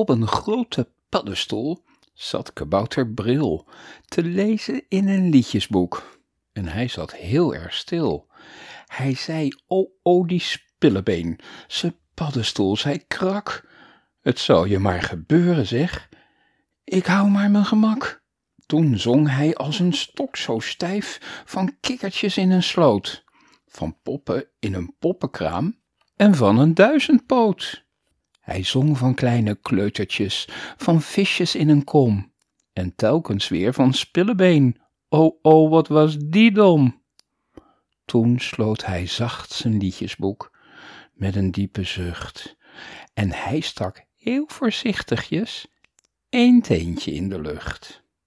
Op een grote paddenstoel zat kabouter Bril te lezen in een liedjesboek. En hij zat heel erg stil. Hij zei, o, o, die spillebeen, ze paddenstoel, zij krak. Het zal je maar gebeuren, zeg. Ik hou maar mijn gemak. Toen zong hij als een stok zo stijf van kikkertjes in een sloot, van poppen in een poppenkraam en van een duizendpoot. Hij zong van kleine kleutertjes, van visjes in een kom en telkens weer van spillebeen. O, o, wat was die dom! Toen sloot hij zacht zijn liedjesboek met een diepe zucht en hij stak heel voorzichtigjes één teentje in de lucht.